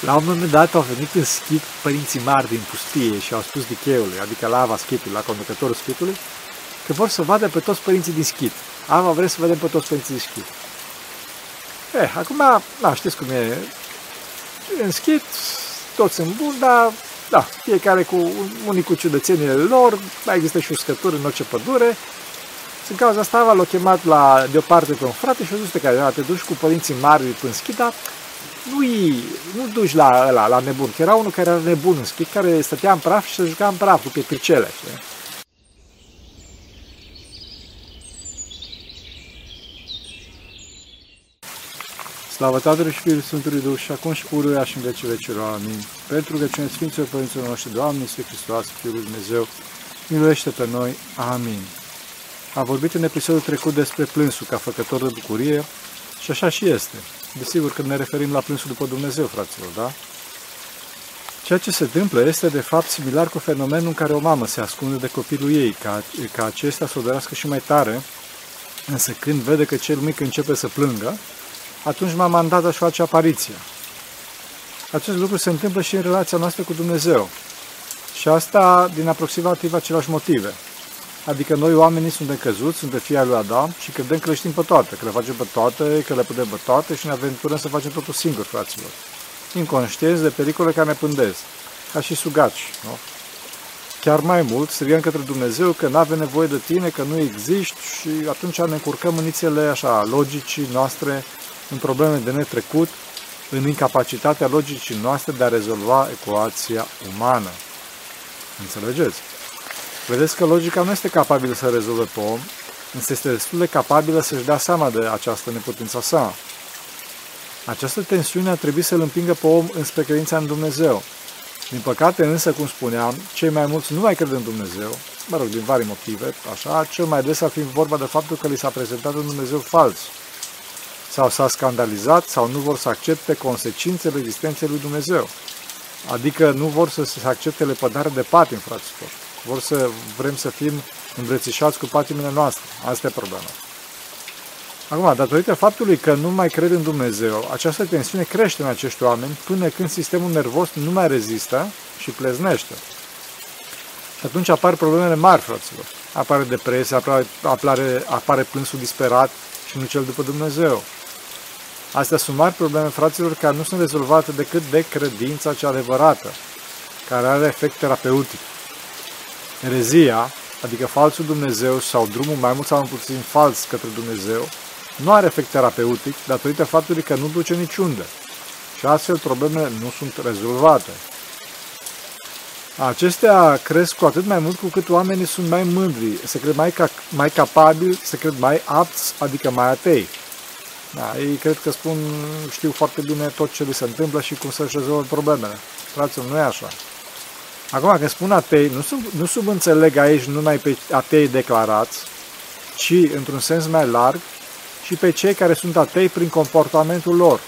La un moment dat au venit în schit părinții mari din pustie și au spus dicheului, adică la ava schitului, la conducătorul schitului, că vor să vadă pe toți părinții din schit. Ava vrea să vedem pe toți părinții din schit. Eh, acum, da, știți cum e. În schit, toți sunt buni, dar da, fiecare cu unii cu ciudățenile lor, mai există și uscături în orice pădure. În cauza asta, Ava l-a chemat la, deoparte pe un frate și a zis pe care te duci cu părinții mari în schit, dar nu-i, nu duci la ăla, la nebun, că era unul care era nebun în schit, care stătea în praf și se juca în praf cu pietricele, știi? Slavă Tatălui și Fiului Sfântului Duh și acum și pururea și în vecii vecilor. Amin. Pentru că cine Sfinților Părinților noștri, Doamne, Iisus Hristos, Fiul lui Dumnezeu, miluiește pe noi. Amin. A vorbit în episodul trecut despre plânsul ca făcător de bucurie și așa și este. Desigur că ne referim la plânsul după Dumnezeu, fraților, da? Ceea ce se întâmplă este de fapt similar cu fenomenul în care o mamă se ascunde de copilul ei, ca, ca acesta să o dorească și mai tare, însă când vede că cel mic începe să plângă, atunci mama îndată își face apariția. Acest lucru se întâmplă și în relația noastră cu Dumnezeu. Și asta din aproximativ același motive. Adică noi oamenii suntem căzuți, suntem fii lui Adam și credem că le știm pe toate, că le facem pe toate, că le putem pe toate și ne aventurăm să facem totul singur, fraților. Inconștienți de pericole care ne pândesc, ca și sugaci, nu? Chiar mai mult, strigăm către Dumnezeu că nu avem nevoie de tine, că nu existi și atunci ne încurcăm în inițiile așa, logicii noastre, în probleme de netrecut, în incapacitatea logicii noastre de a rezolva ecuația umană. Înțelegeți? Vedeți că logica nu este capabilă să rezolve pe om, însă este destul de capabilă să-și dea seama de această neputință sa. Această tensiune a trebuit să-l împingă pe om înspre credința în Dumnezeu. Din păcate, însă, cum spuneam, cei mai mulți nu mai cred în Dumnezeu, mă rog, din vari motive, așa, cel mai des ar fi vorba de faptul că li s-a prezentat un Dumnezeu fals, sau s-a scandalizat sau nu vor să accepte consecințele existenței lui Dumnezeu. Adică nu vor să se accepte lepădare de patim, fraților. Vor să vrem să fim îmbrățișați cu patimile noastre. Asta e problema. Acum, datorită faptului că nu mai cred în Dumnezeu, această tensiune crește în acești oameni până când sistemul nervos nu mai rezistă și pleznește. Și atunci apar problemele mari, fraților. Apare depresia, apare, apare, apare plânsul disperat și nu cel după Dumnezeu. Astea sunt mari probleme, fraților, care nu sunt rezolvate decât de credința cea adevărată, care are efect terapeutic. Erezia, adică falsul Dumnezeu sau drumul mai mult sau mai puțin fals către Dumnezeu, nu are efect terapeutic datorită faptului că nu duce niciunde și astfel problemele nu sunt rezolvate. Acestea cresc cu atât mai mult cu cât oamenii sunt mai mândri, se cred mai, ca, mai capabili, se cred mai apți, adică mai atei. Da, ei cred că spun, știu foarte bine tot ce li se întâmplă și cum să-și rezolvă problemele. Fraților, nu e așa. Acum, când spun atei, nu, sub, nu subînțeleg aici numai pe atei declarați, ci, într-un sens mai larg, și pe cei care sunt atei prin comportamentul lor.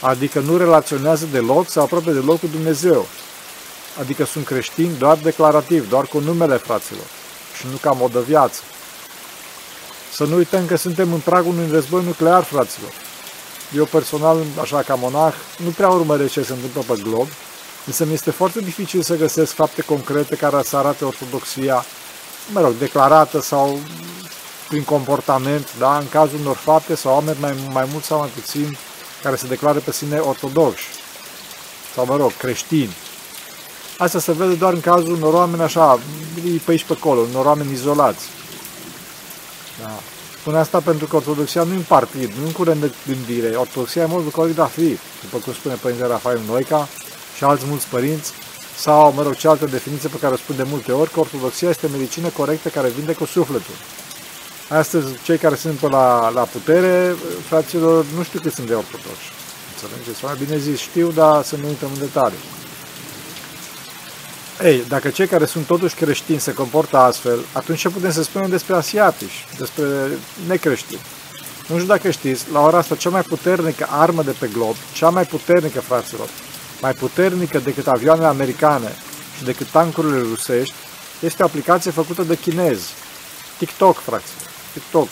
Adică nu relaționează deloc sau aproape deloc cu Dumnezeu. Adică sunt creștini doar declarativ, doar cu numele fraților și nu ca mod de viață. Să nu uităm că suntem în pragul unui război nuclear, fraților. Eu personal, așa ca monah, nu prea urmăresc ce se întâmplă pe glob, însă mi este foarte dificil să găsesc fapte concrete care să arate ortodoxia, mă rog, declarată sau prin comportament, da, în cazul unor fapte sau oameni mai, mai mult sau mai puțin care se declară pe sine ortodoxi sau, mă rog, creștini. Asta se vede doar în cazul unor oameni așa, pe aici pe acolo, unor oameni izolați. Da. Spun asta pentru că ortodoxia nu e un partid, nu e un curent de gândire. Ortodoxia e mult corect de a fi, după cum spune Părintele Rafael Noica și alți mulți părinți, sau, mă rog, cealaltă definiție pe care o spun de multe ori, că ortodoxia este medicină corectă care vinde cu sufletul. Astăzi, cei care sunt pe la, la putere, fraților, nu știu cât sunt de ortodoxi. Înțelegeți? Mai bine zis, știu, dar să nu uităm în detalii. Ei, dacă cei care sunt totuși creștini se comportă astfel, atunci ce putem să spunem despre asiatici, despre necreștini? Nu știu dacă știți, la ora asta cea mai puternică armă de pe glob, cea mai puternică, fraților, mai puternică decât avioanele americane și decât tancurile rusești, este o aplicație făcută de chinezi. TikTok, fraților. TikTok.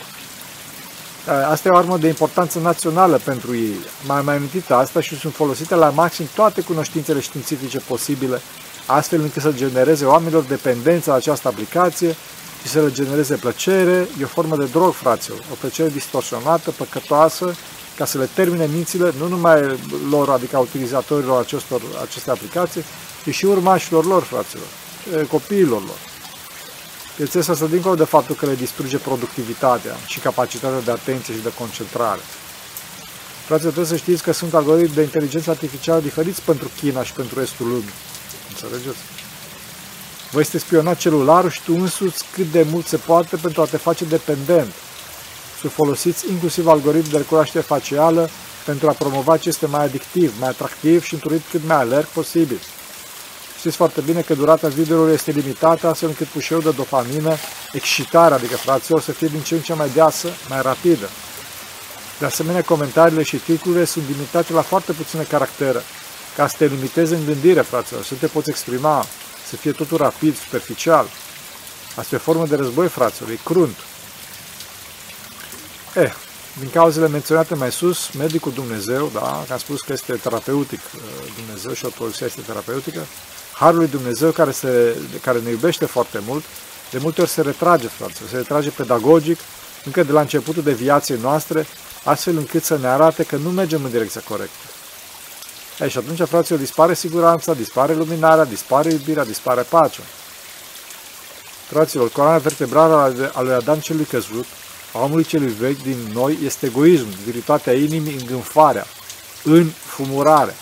Asta e o armă de importanță națională pentru ei. Mai mai amintit asta și sunt folosite la maxim toate cunoștințele științifice posibile, astfel încât să genereze oamenilor dependență la această aplicație și să le genereze plăcere. E o formă de drog, fraților, o plăcere distorsionată, păcătoasă, ca să le termine mințile, nu numai lor, adică utilizatorilor acestor, aceste aplicații, ci și urmașilor lor, fraților, copiilor lor. Bineînțeles, asta dincolo de faptul că le distruge productivitatea și capacitatea de atenție și de concentrare. Fraților, trebuie să știți că sunt algoritmi de inteligență artificială diferiți pentru China și pentru restul lumii. Înțelegeți? Vă este spionat celularul și tu însuți cât de mult se poate pentru a te face dependent. Să folosiți inclusiv algoritmi de recunoaștere facială pentru a promova ce este mai adictiv, mai atractiv și într-un cât mai alerg posibil. Știți foarte bine că durata videoului este limitată, astfel încât pușeul de dopamină, excitarea, adică fraților, să fie din ce în ce mai deasă, mai rapidă. De asemenea, comentariile și titlurile sunt limitate la foarte puține caractere, ca să te limitezi în gândire, fraților, să te poți exprima, să fie totul rapid, superficial. Asta e o formă de război, fraților, e crunt. Eh, din cauzele menționate mai sus, medicul Dumnezeu, da, că am spus că este terapeutic uh, Dumnezeu și o este terapeutică, Harul lui Dumnezeu care, se, care ne iubește foarte mult, de multe ori se retrage, frate, se retrage pedagogic, încă de la începutul de viaței noastre, astfel încât să ne arate că nu mergem în direcția corectă. Ei, și atunci, fraților, dispare siguranța, dispare luminarea, dispare iubirea, dispare pacea. Fraților, coloana vertebrală a lui Adam celui căzut, a omului celui vechi din noi, este egoism, viritatea inimii, îngânfarea, înfumurarea.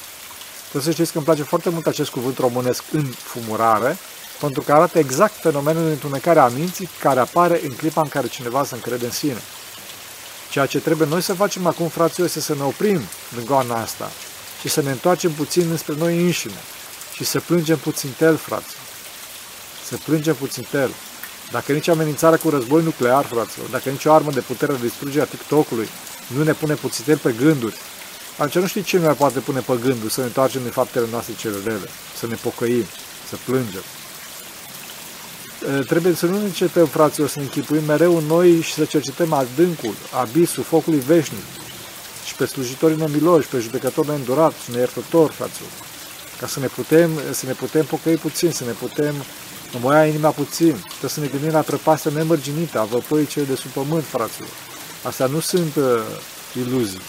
Trebuie să știți că îmi place foarte mult acest cuvânt românesc, înfumurare, pentru că arată exact fenomenul de întunecare a minții care apare în clipa în care cineva se încrede în sine. Ceea ce trebuie noi să facem acum, fraților, este să ne oprim în goana asta și să ne întoarcem puțin înspre noi înșine și să plângem puțin tel, fraților. Să plângem puțin tel. Dacă nici amenințarea cu război nuclear, fraților, dacă nici o armă de putere de distrugere a TikTok-ului nu ne pune puțin pe gânduri, atunci nu știi ce ne poate pune pe gândul să ne întoarcem din faptele noastre cele rele, să ne pocăim, să plângem. Trebuie să nu ne încetăm, fraților, să ne închipuim mereu în noi și să cercetăm adâncul, abisul, focului veșnic. Și pe slujitorii nemiloși, pe judecători neîndurat și neiertător, fraților, ca să ne putem, să ne putem pocăi puțin, să ne putem înmoia inima puțin, trebuie să ne gândim la prăpastea nemărginită a văporii cele de sub pământ, fraților. Astea nu sunt uh, iluzii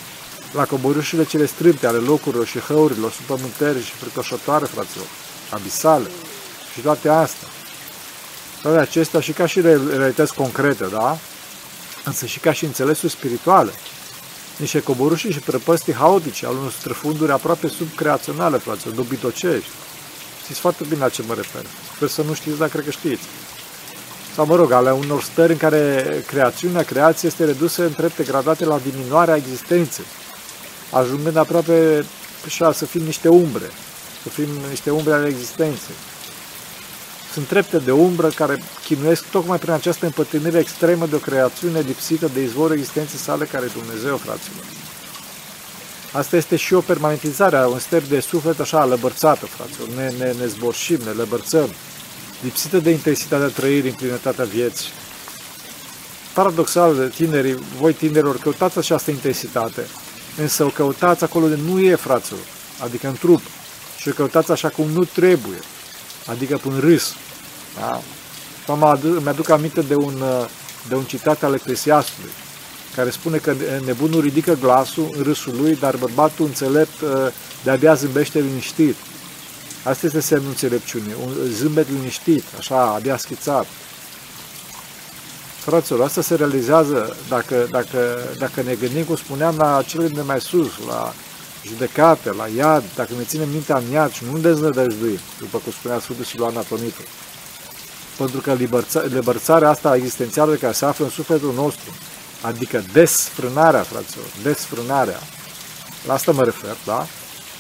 la coborâșile cele strâmte ale locurilor și hăurilor subpământări și fricoșătoare, fraților, abisale și toate astea. Toate acestea și ca și realități concrete, da? Însă și ca și înțelesuri spirituale. Niște coborâși și prăpăstii haotice al unor străfunduri aproape subcreaționale, fraților, dobitocești. Știți foarte bine la ce mă refer. Sper să nu știți, dar cred că știți. Sau, mă rog, ale unor stări în care creațiunea, creația este redusă în trepte gradate la diminuarea existenței ajungând aproape așa, să fim niște umbre, să fim niște umbre ale existenței. Sunt trepte de umbră care chinuiesc tocmai prin această împătrânire extremă de o creațiune lipsită de izvorul existenței sale care e Dumnezeu, fraților. Asta este și o permanentizare a un step de suflet așa lăbărțată, fraților. Ne, ne, ne zborșim, ne lăbărțăm, lipsită de intensitatea trăirii în plinătatea vieții. Paradoxal, tinerii, voi tinerilor, căutați această intensitate, Însă o căutați acolo de nu e, fraților, adică în trup. Și o căutați așa cum nu trebuie, adică pe un râs. Da? Îmi aduc aminte de un, de un citat al Eclesiastului, care spune că nebunul ridică glasul în râsul lui, dar bărbatul înțelept ă, de-abia zâmbește liniștit. Asta este semnul înțelepciunii, un zâmbet liniștit, așa, abia schițat. Fraților, asta se realizează dacă, dacă, dacă ne gândim, cum spuneam, la cele de mai sus, la judecate, la iad, dacă ne ținem mintea în iad și nu deznădăjduim, după cum spunea Sfântul Siluan Atonitul. Pentru că liberțarea asta existențială care se află în sufletul nostru, adică desfrânarea, fraților, desfrânarea, la asta mă refer, da?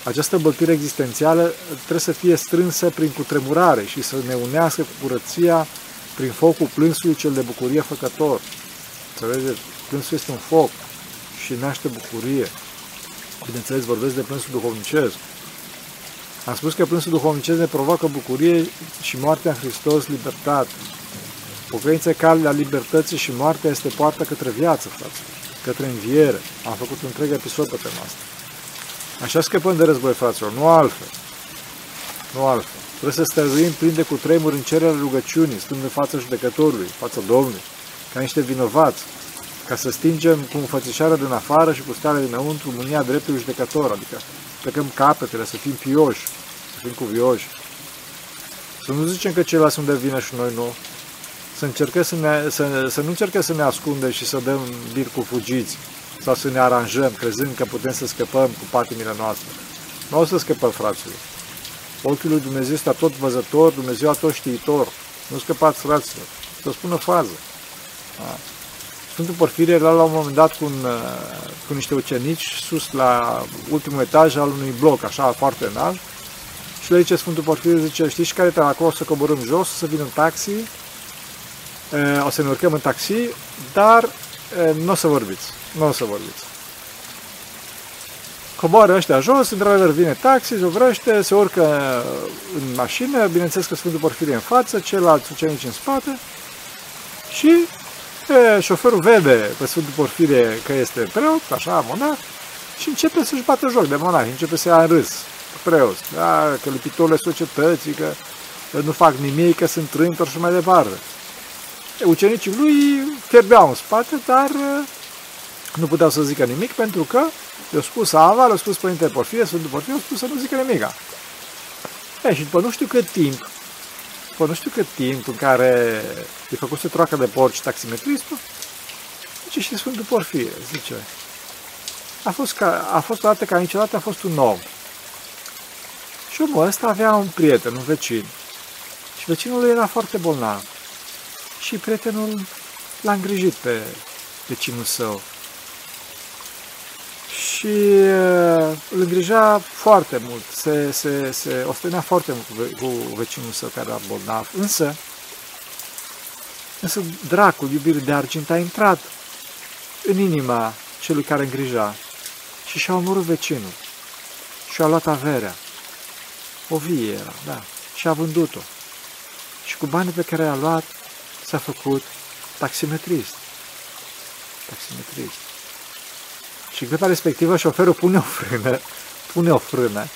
Această băltire existențială trebuie să fie strânsă prin cutremurare și să ne unească cu curăția prin focul plânsului cel de bucurie făcător. Înțelegeți? Plânsul este un foc și naște bucurie. Bineînțeles, vorbesc de plânsul duhovnicesc. Am spus că plânsul duhovnicesc ne provoacă bucurie și moartea în Hristos, libertate. Pocăința cale la libertății și moartea este poarta către viață, frate. către înviere. Am făcut un întreg episod pe tema asta. Așa scăpăm de război, fraților, nu altfel. Nu altfel. Trebuie să stăruim plin de cu tremuri în cererea rugăciunii, stând în fața judecătorului, fața Domnului, ca niște vinovați, ca să stingem cu înfățișarea din afară și cu starea dinăuntru mânia dreptului judecător, adică plecăm capetele, să fim pioși, să fim cuvioși. Să nu zicem că ceilalți sunt de vină și noi nu. Să, încercăm să, ne, să, să nu încercăm să ne ascundem și să dăm bir cu fugiți sau să ne aranjăm, crezând că putem să scăpăm cu patimile noastre. Nu o să scăpăm, fraților. Ochiul lui Dumnezeu este tot văzător, Dumnezeu a tot știitor. Nu scăpați, fraților. Să spună fază. Da. Sfântul Porfirie era la un moment dat cu, un, cu niște ucenici sus la ultimul etaj al unui bloc, așa foarte înalt, și le zice Sfântul Porfirie, zice, știți care trebuie acolo să coborâm jos, să vină un taxi, o să ne urcăm în taxi, dar nu o să vorbiți, nu o să vorbiți. Coboară ăștia jos, într-adevăr vine taxi, se oprește, se urcă în mașină, bineînțeles că Sfântul Porfirie în față, ceilalți ucenici în spate și e, șoferul vede pe Sfântul Porfirie că este preot, așa, monah, și începe să-și bată joc de monah, începe să ia în râs preot, da, că lipitorile societății, că nu fac nimic, că sunt trântori și mai departe. Ucenicii lui fierbeau în spate, dar nu puteau să zică nimic pentru că le-a spus Ava, le-a spus Părintele Porfire, Sfântul Porfire, le-a spus să nu zică nimica. E, și după nu știu cât timp, după nu știu cât timp în care i-a făcut să troacă de porci taximetristul, zice și Sfântul Porfire, zice, a fost, ca, a fost o dată ca niciodată a fost un om. Și omul ăsta avea un prieten, un vecin. Și vecinul lui era foarte bolnav. Și prietenul l-a îngrijit pe vecinul său și uh, îl îngrija foarte mult, se, se, se ostenea foarte mult cu, cu vecinul său care era bolnav. Însă, însă dracul, iubirii de argint, a intrat în inima celui care îngrija și și-a omorât vecinul și-a luat averea. O vie era, da, și a vândut-o. Și cu banii pe care i-a luat s-a făcut taximetrist. Taximetrist. Și în clipa respectivă șoferul pune o frână, pune o frână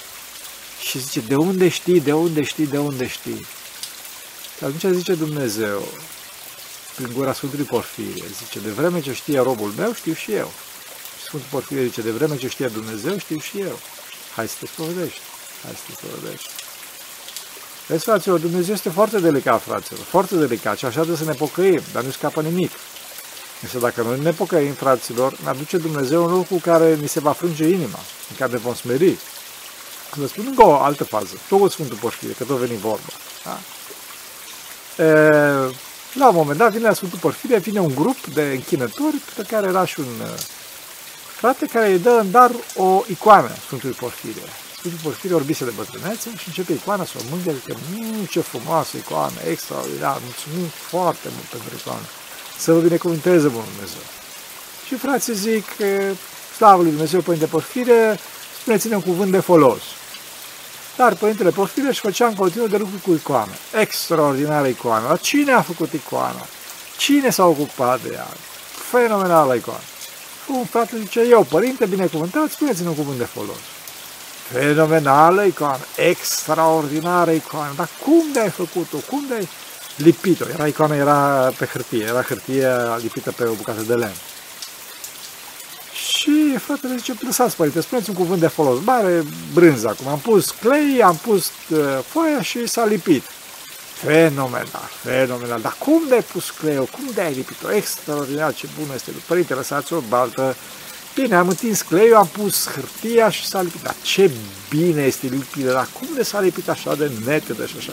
și zice, de unde știi, de unde știi, de unde știi? Și atunci zice Dumnezeu, prin gura Sfântului Porfirie, zice, de vreme ce știe robul meu, știu și eu. Și Sfântul Porfirie zice, de vreme ce știe Dumnezeu, știu și eu. Hai să te spovedești, hai să te spovedești. Vezi, fraților, Dumnezeu este foarte delicat, fraților, foarte delicat și așa de să ne pocăim, dar nu scapă nimic. Însă dacă noi ne pocăim, fraților, ne aduce Dumnezeu un lucru cu care ni se va frânge inima, în care ne vom smeri. Vă spun încă o altă fază, tot cu Sfântul Porfirie, că tot veni vorba. Da? E, la un moment dat vine la Sfântul Porfirie, vine un grup de închinători pe care era și un uh, frate care îi dă în dar o icoană Sfântului Porfirie. Sfântul Porfirie orbise de bătrânețe și începe icoana să o mânghe, că mmm, ce frumoasă icoană, extraordinar, mulțumim foarte mult pentru icoană să vă binecuvânteze Bunul Dumnezeu. Și frații zic, slavă lui Dumnezeu, Părinte Porfire, spuneți-ne un cuvânt de folos. Dar Părintele Porfire își făcea în continuu de lucruri cu icoane. Extraordinară icoană. Dar cine a făcut icoana? Cine s-a ocupat de ea? Fenomenală icoană. Un frate zice, eu, părinte, binecuvântat, spuneți-ne un cuvânt de folos. Fenomenală icoană, extraordinară icoană. Dar cum de-ai făcut-o? Cum de-ai lipit-o. Era icoana, era pe hârtie, era hârtie lipită pe o bucată de lemn. Și fratele zice, lăsați părinte, spuneți un cuvânt de folos. Mare brânză acum. Am pus clei, am pus uh, foaia și s-a lipit. Fenomenal, fenomenal. Dar cum de-ai pus cleiul? Cum de-ai lipit-o? Extraordinar, ce bună este. Părinte, lăsați o baltă Bine, am întins cleiul, am pus hârtia și s-a lipit. Dar ce bine este lipită, dar cum de s-a lipit așa de netede și așa?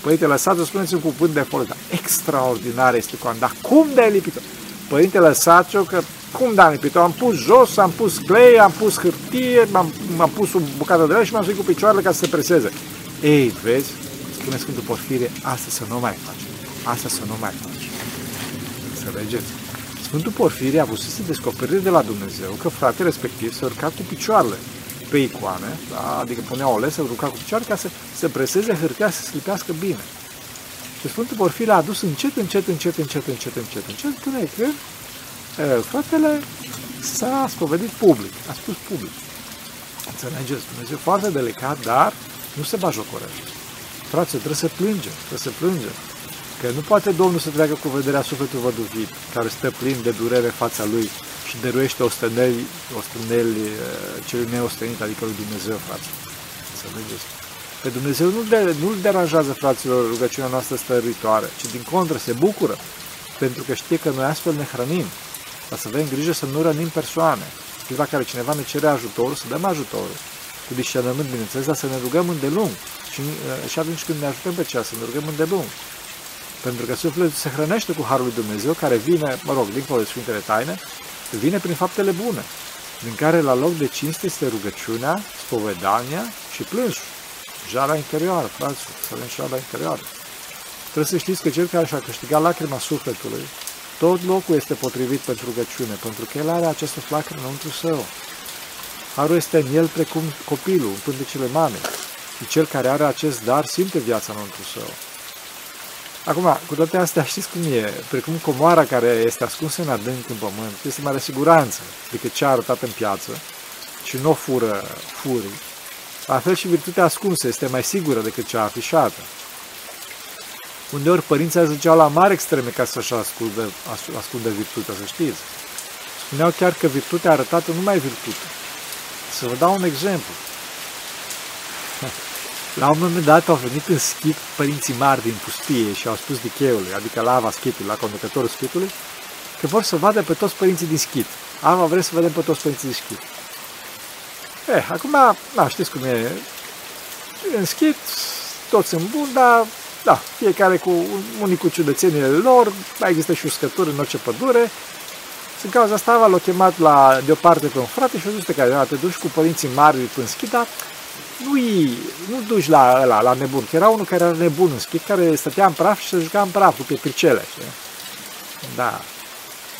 Părinte, lăsați-o, spuneți un cuvânt de folos, dar extraordinar este cu dar cum de ai lipit-o? Părinte, lăsați-o că cum de am lipit-o? Am pus jos, am pus clei, am pus hârtie, am, am pus o bucată de lemn și m-am suit cu picioarele ca să se preseze. Ei, vezi, spune Sfântul Porfirie, asta să nu mai faci. Asta să nu mai faci. Înțelegeți? Sfântul Porfirie a să se descoperire de la Dumnezeu că fratele respectiv se urca cu picioarele pe icoane, da? adică punea o lesă, urca cu picioare ca să se preseze hârtia, să se slipească bine. Și Sfântul Porfirie a adus încet, încet, încet, încet, încet, încet, încet, până când fratele S-a spovedit public, a spus public. Înțelegeți? Dumnezeu foarte delicat, dar nu se bajocorește. Frate, trebuie să plângem, trebuie să plângem. Că nu poate Domnul să treacă cu vederea sufletul văduvit, care stă plin de durere fața lui și dăruiește osteneli, osteneli uh, celui neostenit, adică lui Dumnezeu, frate. Înțelegeți? Pe Dumnezeu nu-l, de, nu deranjează, fraților, rugăciunea noastră stăruitoare, ci din contră se bucură, pentru că știe că noi astfel ne hrănim, dar să avem grijă să nu rănim persoane. Câteva care cineva ne cere ajutorul, să dăm ajutorul. Cu discernământ, bineînțeles, dar să ne rugăm îndelung. Și, uh, și atunci când ne ajutăm pe cea, să ne rugăm îndelung. Pentru că sufletul se hrănește cu Harul lui Dumnezeu, care vine, mă rog, dincolo de Sfintele Taine, vine prin faptele bune, din care la loc de cinste este rugăciunea, spovedania și plânsul. Jala interioară, fraților, să avem jala interioară. Trebuie să știți că cel care și-a câștigat lacrima sufletului, tot locul este potrivit pentru rugăciune, pentru că el are această flacără înăuntru său. Harul este în el precum copilul în pântecele mamei. Și cel care are acest dar simte viața înăuntru său. Acum, cu toate astea, știți cum e? Precum comoara care este ascunsă în adânc în pământ, este mai de siguranță decât cea arătată în piață și nu o fură furii. La fel și virtutea ascunsă este mai sigură decât cea afișată. Uneori părinții ziceau la mari extreme ca să-și ascundă, ascundă virtutea, să știți. Spuneau chiar că virtutea arătată nu mai e virtute. Să vă dau un exemplu. La un moment dat au venit în schip părinții mari din pustie și au spus dicheului, adică la Ava schipului, la conducătorul schipului, că vor să vadă pe toți părinții din schip. Ava vrea să vedem pe toți părinții din schip. Eh, acum, da, știți cum e. În schip, toți sunt buni, dar, da, fiecare cu unii cu ciudățenile lor, mai există și uscături în orice pădure. În cauza asta, l-a chemat la, deoparte pe un frate și a zis pe care te duci cu părinții mari în schip, dar nu-i, nu duci la ăla, la nebun, că era unul care era nebun în schimb, care stătea în praf și se juca în praf cu pietricele. Știi? Da.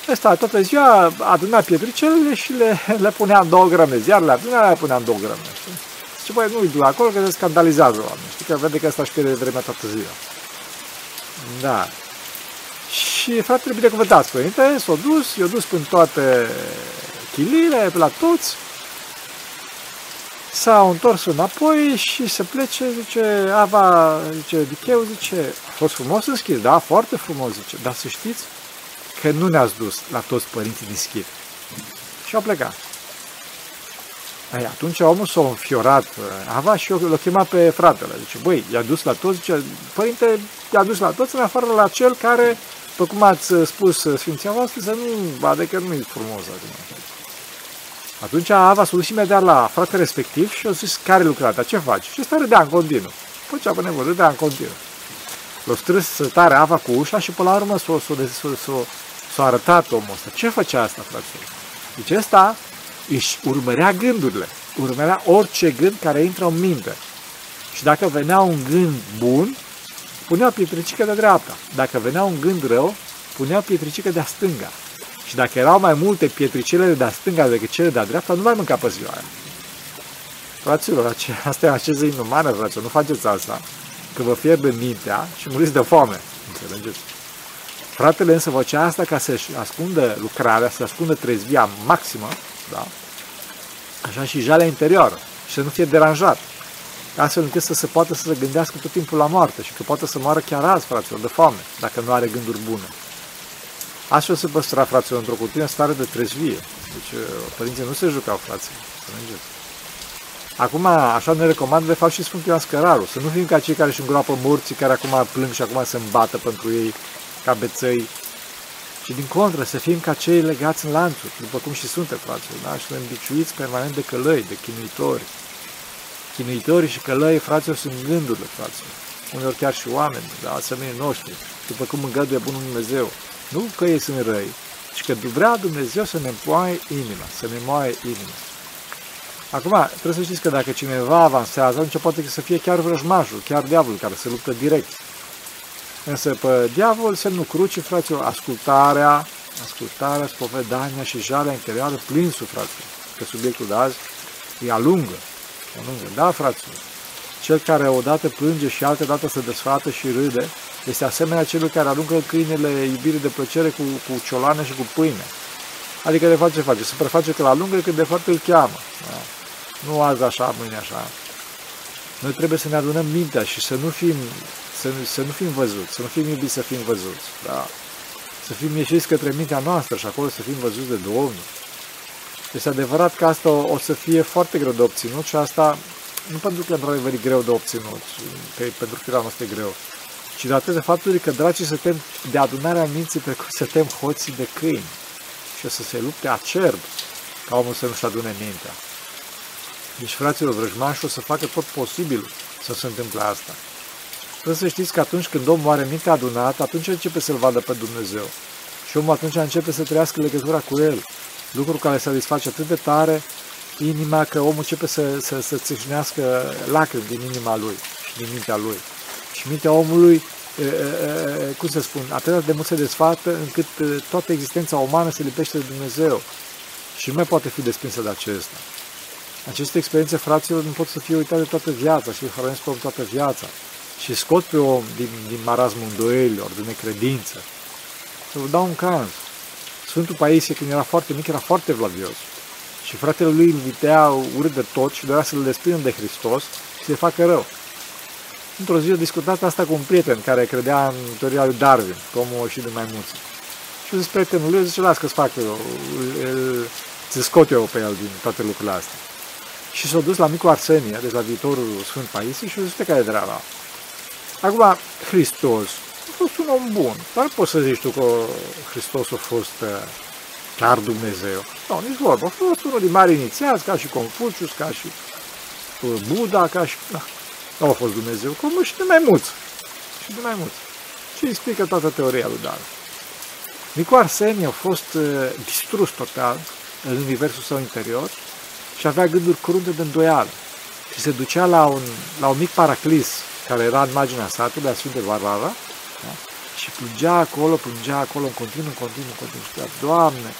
Ăsta toată ziua aduna pietricelele și le, le punea în două grămezi, iar le aduna, le punea în două grămezi. Știi? Și băi, nu-i duc acolo, că se scandalizează oamenii. Știi că vede că ăsta își pierde vremea toată ziua. Da. Și fratele binecuvântat, părinte, s-a dus, i-a dus prin toate chilile, pe la toți, S-au întors înapoi și se plece, zice, Ava, zice, Dicheu, zice, a fost frumos în schid, da, foarte frumos, zice, dar să știți că nu ne-ați dus la toți părinții din schid. Și au plecat. Ei, atunci omul s-a înfiorat Ava și l-a chemat pe fratele. Zice, băi, i-a dus la toți, zice, părinte, i-a dus la toți, în afară la cel care, după cum ați spus Sfinția voastră, să nu vadă că nu e frumos acum. Atunci Ava s-a dus imediat la fratele respectiv și a zis, care lucrată, ce faci? Și ăsta râdea în continuu. Păi ce apă nevoie, râdea în continuu. L-a strâns tare Ava cu ușa și până la urmă s-a, s-a, s-a, s-a, s-a arătat omul ăsta. Ce făcea asta, frate? Deci ăsta își urmărea gândurile, urmărea orice gând care intră în minte. Și dacă venea un gând bun, punea pietricică de dreapta. Dacă venea un gând rău, punea pietricică de stânga. Și dacă erau mai multe pietricele de-a stânga decât cele de-a dreapta, nu mai mânca pe ziua aia. Fraților, asta e aceză inumană, fraților, nu faceți asta, că vă fierbe mintea și muriți de foame. Înțelegeți? Fratele însă făcea asta ca să-și ascundă lucrarea, să ascundă trezvia maximă, da? așa și jalea interioară, și să nu fie deranjat, astfel încât să se poată să se gândească tot timpul la moarte și că poate să moară chiar azi, fraților, de foame, dacă nu are gânduri bune. Astfel se păstra fraților într-o continuă stare de trezvie. Deci uh, părinții nu se jucau frații. Acum, așa ne recomand de fapt și Sfântul Ioan Scăraru, să nu fim ca cei care își îngroapă morții, care acum plâng și acum se îmbată pentru ei ca bețăi, ci din contră să fim ca cei legați în lanțuri, după cum și suntem fraților, da? și suntem biciuiți permanent de călăi, de chinuitori. Chinuitori și călăi, fraților, sunt gândurile, fraților. Uneori chiar și oameni, da, asemenea noștri, după cum îngăduie Bunul Dumnezeu. Nu că ei sunt răi, ci că vrea Dumnezeu să ne moaie inima, să ne moaie inima. Acum, trebuie să știți că dacă cineva avansează, atunci poate să fie chiar vrăjmașul, chiar diavolul care se luptă direct. Însă pe diavol se nu cruci, fraților, ascultarea, ascultarea, spovedania și jalea interioară plinsul, fraților. Că subiectul de azi e alungă. alungă. Da, fraților? Cel care odată plânge și altă dată se desfată și râde, este asemenea celui care aruncă câinele iubirii de plăcere cu, cu ciolane și cu pâine. Adică de fapt ce face? Se preface că la lungă când de fapt îl cheamă. Da? Nu azi așa, mâine așa. Noi trebuie să ne adunăm mintea și să nu fim, să, să nu fim văzuți, să nu fim iubiți să fim văzuți. Da? Să fim ieșiți către mintea noastră și acolo să fim văzuți de Domnul. Este adevărat că asta o, o să fie foarte greu de obținut și asta nu pentru că într-adevăr e greu de obținut, că pentru firea noastră e greu, ci datorită faptului că dracii să tem de adunarea minții precum să tem hoții de câini și o să se lupte acerb ca omul să nu-și adune mintea. Deci, fraților vrăjmași, o să facă tot posibil să se întâmple asta. Trebuie să știți că atunci când omul are mintea adunată, atunci începe să-L vadă pe Dumnezeu. Și omul atunci începe să trăiască legătura cu El. Lucru care satisface atât de tare inima că omul începe să, să, să țâșnească lacrimi din inima lui și din mintea lui. Și mintea omului, e, e, cum să spun, atât de mult se desfată încât toată existența umană se lipește de Dumnezeu și nu mai poate fi desprinsă de acesta. Aceste experiențe, fraților, nu pot să fie uitate toată viața și hrănesc pe om toată viața și scot pe om din, din marasmul îndoielilor, din necredință. Să vă dau un caz. Sfântul Paisie, când era foarte mic, era foarte vlavios. Și fratele lui îl vitea urât de tot și dorea să-l desprindă de Hristos și să-i facă rău. Într-o zi a discutat asta cu un prieten care credea în teoria lui Darwin, că omul și de mai mulți. Și zis prietenul lui, zice, las că-ți fac eu, ți scot eu pe el din toate lucrurile astea. Și s-a dus la micul Arsenie, deci la viitorul Sfânt Paisie și a zis, care e treaba? Acum, Hristos a fost un om bun, dar poți să zici tu că Hristos a fost uh, chiar Dumnezeu. Nu, nici vorba. A fost unul din mari inițiați, ca și Confucius, ca și uh, Buddha, ca și... Da. Nu a fost Dumnezeu, cum și de mai mulți. Și de mai mulți. Ce explică toată teoria lui Darwin. Nicu Arsenie a fost uh, distrus total în universul său interior și avea gânduri curunte de îndoială. Și se ducea la un, la un mic paraclis care era în marginea satului, a Sfinte Varvara, da? Și plângea acolo, plângea acolo, în continuu, în continuu, în continuu, și Doamne,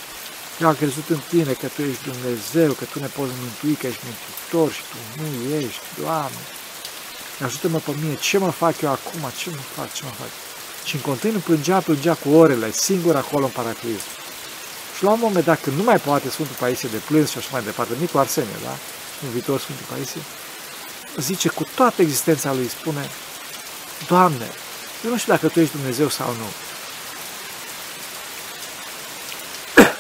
eu am crezut în Tine că Tu ești Dumnezeu, că Tu ne poți mântui, că ești mântuitor și Tu nu ești, Doamne. Ajută-mă pe mine, ce mă fac eu acum, ce mă fac, ce mă fac? Și în continuu plângea, plângea cu orele, singur acolo în paraclis. Și la un moment dat, când nu mai poate Sfântul Paisie de plâns și așa mai departe, nici cu Arsenie, da? În viitor Sfântul Paisie, zice cu toată existența lui, spune, Doamne, eu nu știu dacă Tu ești Dumnezeu sau nu.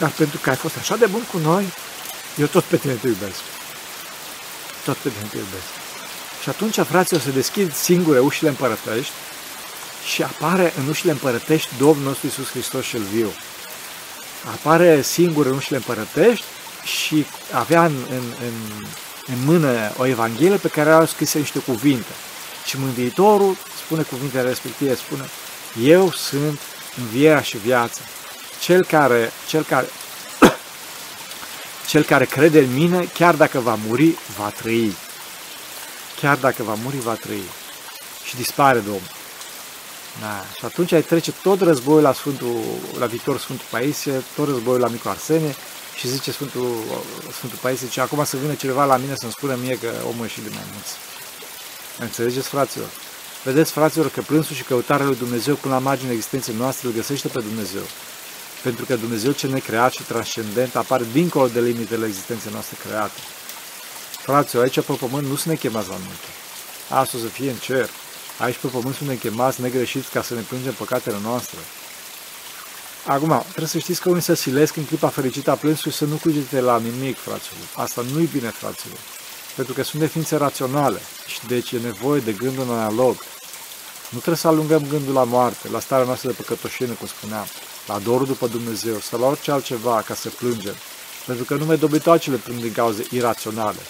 Dar pentru că ai fost așa de bun cu noi, eu tot pe tine te iubesc. Tot pe tine te iubesc. Și atunci, frații, o să deschid singure ușile împărătești și apare în ușile împărătești Domnul nostru Iisus Hristos cel viu. Apare singur în ușile împărătești și avea în, în, în, în mână o Evanghelie pe care au scris niște cuvinte. Și Mântuitorul spune cuvintele respective, spune, Eu sunt învierea și viața. Cel care, cel care, cel care crede în mine, chiar dacă va muri, va trăi. Chiar dacă va muri, va trăi. Și dispare Domnul. Da. Și atunci ai trece tot războiul la, Sfântul, la viitor Sfântul Paisie, tot războiul la Micu Arsenie și zice Sfântul, Sfântul Paisie, zice, acum să vină cineva la mine să-mi spună mie că omul e și de mai mulți. Înțelegeți, fraților? Vedeți, fraților, că plânsul și căutarea lui Dumnezeu până la marginea existenței noastre îl găsește pe Dumnezeu. Pentru că Dumnezeu cel necreat și transcendent apare dincolo de limitele existenței noastre create. Fraților, aici pe pământ nu ne chemați la munte. Asta o să fie în cer. Aici pe pământ suntem chemați negreșiți ca să ne plângem păcatele noastre. Acum, trebuie să știți că unii se silesc în clipa fericită a plânsului să nu cugete la nimic, fraților. Asta nu-i bine, fraților pentru că sunt de ființe raționale și deci e nevoie de gândul analog. Nu trebuie să alungăm gândul la moarte, la starea noastră de păcătoșenie, cum spuneam, la dorul după Dumnezeu sau la orice altceva ca să plângem, pentru că numai dobitoacele plâng din cauze iraționale,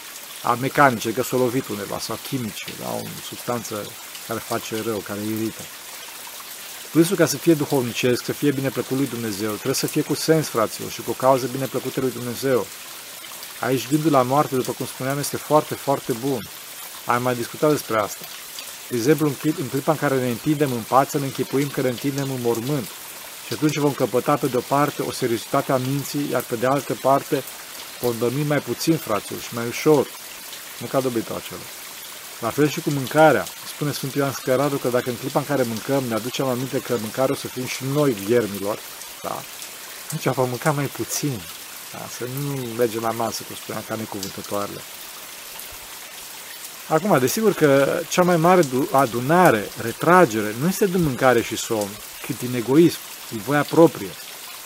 a mecanice, că s-a lovit undeva, sau chimice, da? o substanță care face rău, care irită. Plânsul ca să fie duhovnicesc, să fie bine plăcut lui Dumnezeu, trebuie să fie cu sens, fraților, și cu cauze bine plăcute lui Dumnezeu. Aici gândul la moarte, după cum spuneam, este foarte, foarte bun. Am mai discutat despre asta. De exemplu, în, clip, în clipa în care ne întindem în pață, ne închipuim că ne întindem în mormânt. Și atunci vom căpăta pe de-o parte o seriozitate a minții, iar pe de altă parte vom dormi mai puțin, fraților, și mai ușor, nu ca dobitoacele. La fel și cu mâncarea. Spune Sfântul Ioan Scăradu că dacă în clipa în care mâncăm ne aducem aminte că mâncarea o să fim și noi viermilor, da? atunci vom mânca mai puțin. Da? Să nu mergem la masă, cum spuneam, ca necuvântătoarele. Acum, desigur că cea mai mare adunare, retragere, nu este din mâncare și somn, cât din egoism, din voia proprie.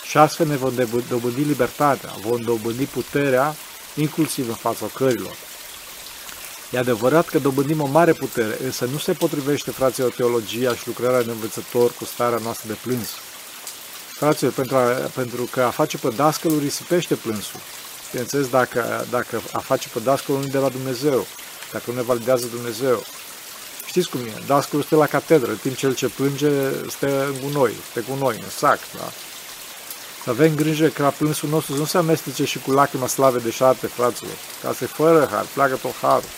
Și astfel ne vom dobândi libertatea, vom dobândi puterea, inclusiv în fața cărilor. E adevărat că dobândim o mare putere, însă nu se potrivește, fraților, teologia și lucrarea de învățător cu starea noastră de plâns. Fraților, pentru, a, pentru că a face pe dascălul risipește plânsul. Bineînțeles, dacă, dacă a face pe dascălul nu de la Dumnezeu, dacă nu ne validează Dumnezeu. Știți cum e? Dascălul stă la catedră, în timp ce cel ce plânge stă în gunoi, stă cu noi, în sac, da? Să avem grijă că plânsul nostru nu se amestece și cu lacrima slave de șarte, fraților. Ca să fără har, pleacă tot harul.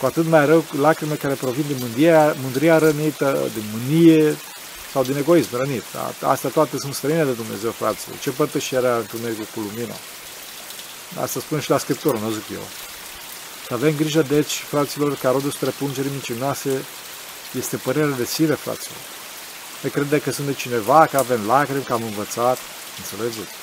Cu atât mai rău lacrime care provin din mândria, mândria rănită, din mânie sau din egoism rănit. Da? Astea toate sunt străine de Dumnezeu, fraților. Ce părtășire are întunericul cu lumina? Asta spun și la Scriptură, nu zic eu. Să avem grijă, deci, fraților, ca rodul străpungerii mincinoase este părere de sire, fraților. Ne crede că sunt de cineva, că avem lacrimi, că am învățat. Înțelegeți?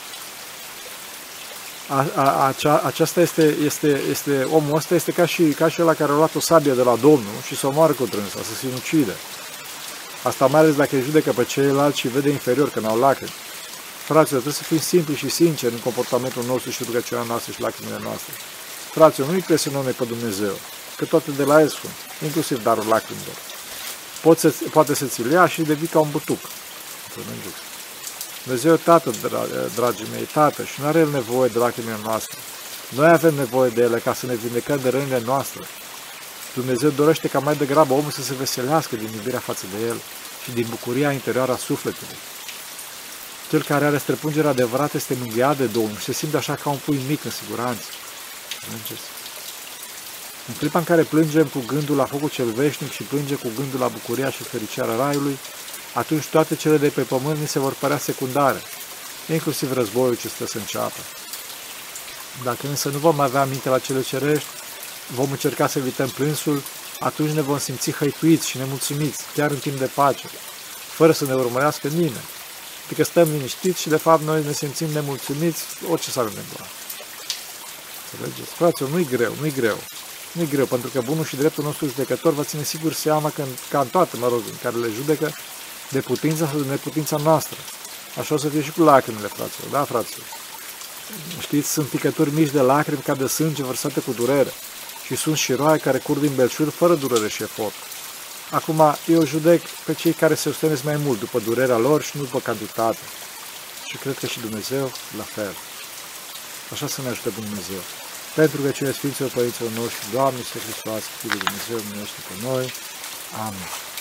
A, a, acea, aceasta este, este, este, omul ăsta este ca și, ca și ăla care a luat o sabie de la Domnul și să omoară cu trânsa, să se ucide. Asta mai ales dacă îi judecă pe ceilalți și vede inferior că n-au lacrimi. Fraților, trebuie să fim simpli și sinceri în comportamentul nostru și rugăciunea noastră și lacrimile noastre. Fraților, nu-i presionăm noi pe Dumnezeu, că toate de la El sunt, inclusiv darul lacrimilor. Poate să, poate să ți ia și devii ca un butuc. Înțelegeți? Dumnezeu Tată, dragii mei, Tată, și nu are El nevoie de lacrimile noastre. Noi avem nevoie de ele ca să ne vindecăm de rănile noastre. Dumnezeu dorește ca mai degrabă omul să se veselească din iubirea față de El și din bucuria interioară a sufletului. Cel care are străpungerea adevărată este mânghiat de Domnul și se simte așa ca un pui mic în siguranță. Înțelegeți? În clipa în care plângem cu gândul la focul cel veșnic și plângem cu gândul la bucuria și fericirea raiului, atunci toate cele de pe pământ ni se vor părea secundare, inclusiv războiul ce stă să înceapă. Dacă însă nu vom avea minte la cele cerești, vom încerca să evităm plânsul, atunci ne vom simți hăituiți și nemulțumiți, chiar în timp de pace, fără să ne urmărească nimeni. Adică stăm liniștiți și de fapt noi ne simțim nemulțumiți orice s-ar întâmpla. Înțelegeți? Fraților, nu-i greu, nu-i greu. Nu-i greu, pentru că bunul și dreptul nostru judecător va ține sigur seama că, ca în toate, mă rog, în care le judecă, de putința sau de neputința noastră. Așa o să fie și cu lacrimile, fraților, da, fraților? Știți, sunt picături mici de lacrimi ca de sânge vărsate cu durere și sunt și roaie care curg din belșuri fără durere și efort. Acum, eu judec pe cei care se ostenesc mai mult după durerea lor și nu după cantitate. Și cred că și Dumnezeu la fel. Așa să ne ajute Dumnezeu. Pentru că cine Sfinților Părinților noștri, Doamne, Să Hristos, Fiul Dumnezeu, miluiește pe noi. Amin.